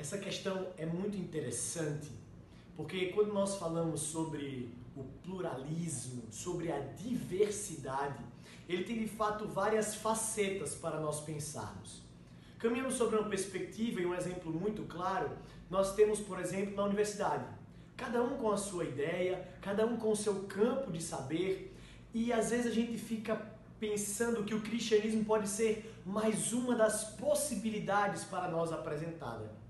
Essa questão é muito interessante, porque quando nós falamos sobre o pluralismo, sobre a diversidade, ele tem de fato várias facetas para nós pensarmos. Caminhando sobre uma perspectiva e um exemplo muito claro, nós temos, por exemplo, na universidade. Cada um com a sua ideia, cada um com o seu campo de saber, e às vezes a gente fica pensando que o cristianismo pode ser mais uma das possibilidades para nós apresentada.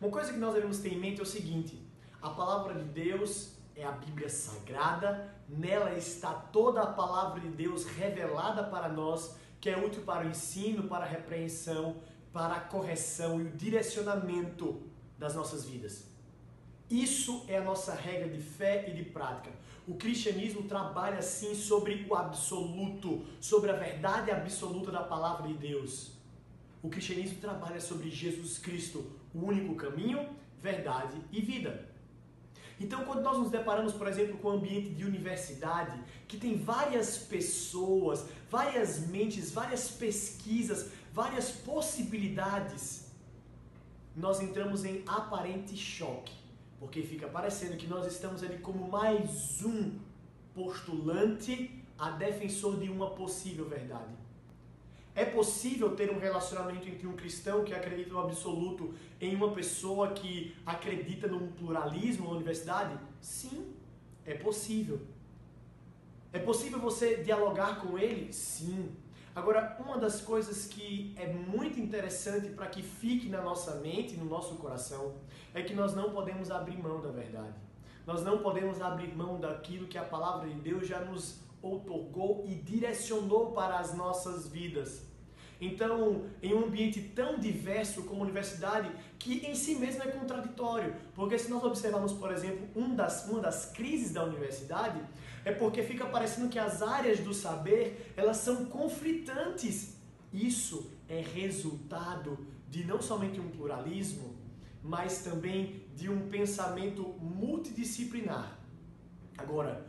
Uma coisa que nós devemos ter em mente é o seguinte: a palavra de Deus é a Bíblia Sagrada, nela está toda a palavra de Deus revelada para nós, que é útil para o ensino, para a repreensão, para a correção e o direcionamento das nossas vidas. Isso é a nossa regra de fé e de prática. O cristianismo trabalha sim sobre o absoluto, sobre a verdade absoluta da palavra de Deus. O cristianismo trabalha sobre Jesus Cristo, o único caminho, verdade e vida. Então, quando nós nos deparamos, por exemplo, com um ambiente de universidade, que tem várias pessoas, várias mentes, várias pesquisas, várias possibilidades, nós entramos em aparente choque porque fica parecendo que nós estamos ali como mais um postulante a defensor de uma possível verdade. É possível ter um relacionamento entre um cristão que acredita no absoluto em uma pessoa que acredita num pluralismo na universidade? Sim, é possível. É possível você dialogar com ele? Sim. Agora, uma das coisas que é muito interessante para que fique na nossa mente, no nosso coração, é que nós não podemos abrir mão da verdade. Nós não podemos abrir mão daquilo que a palavra de Deus já nos outorgou e direcionou para as nossas vidas. Então, em um ambiente tão diverso como a universidade, que em si mesmo é contraditório, porque se nós observarmos, por exemplo, um das, uma das crises da universidade, é porque fica parecendo que as áreas do saber, elas são conflitantes. Isso é resultado de não somente um pluralismo, mas também de um pensamento multidisciplinar. Agora,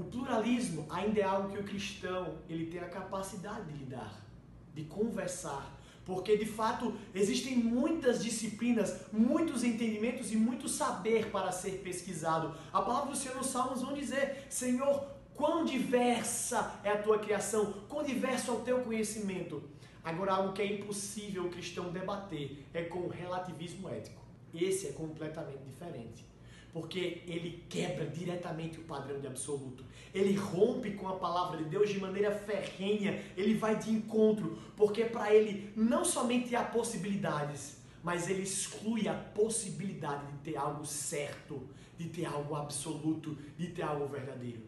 o pluralismo ainda é algo que o cristão ele tem a capacidade de lidar de conversar. Porque de fato existem muitas disciplinas, muitos entendimentos e muito saber para ser pesquisado. A palavra do Senhor nos Salmos vão dizer: Senhor, quão diversa é a tua criação, quão diverso é o teu conhecimento. Agora, algo que é impossível o cristão debater é com o relativismo ético. Esse é completamente diferente porque ele quebra diretamente o padrão de absoluto. Ele rompe com a palavra de Deus de maneira ferrenha, ele vai de encontro, porque para ele não somente há possibilidades, mas ele exclui a possibilidade de ter algo certo, de ter algo absoluto, de ter algo verdadeiro.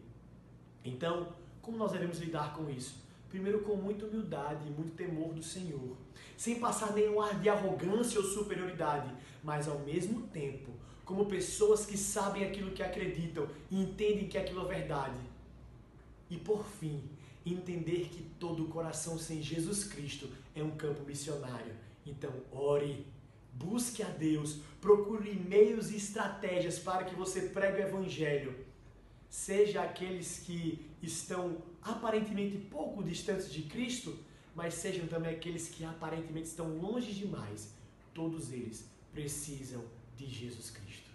Então, como nós devemos lidar com isso? Primeiro, com muita humildade e muito temor do Senhor, sem passar nenhum ar de arrogância ou superioridade, mas ao mesmo tempo como pessoas que sabem aquilo que acreditam e entendem que aquilo é verdade. E por fim, entender que todo coração sem Jesus Cristo é um campo missionário. Então, ore, busque a Deus, procure meios e estratégias para que você pregue o Evangelho. Seja aqueles que estão aparentemente pouco distantes de Cristo, mas sejam também aqueles que aparentemente estão longe demais. Todos eles precisam de Jesus Cristo.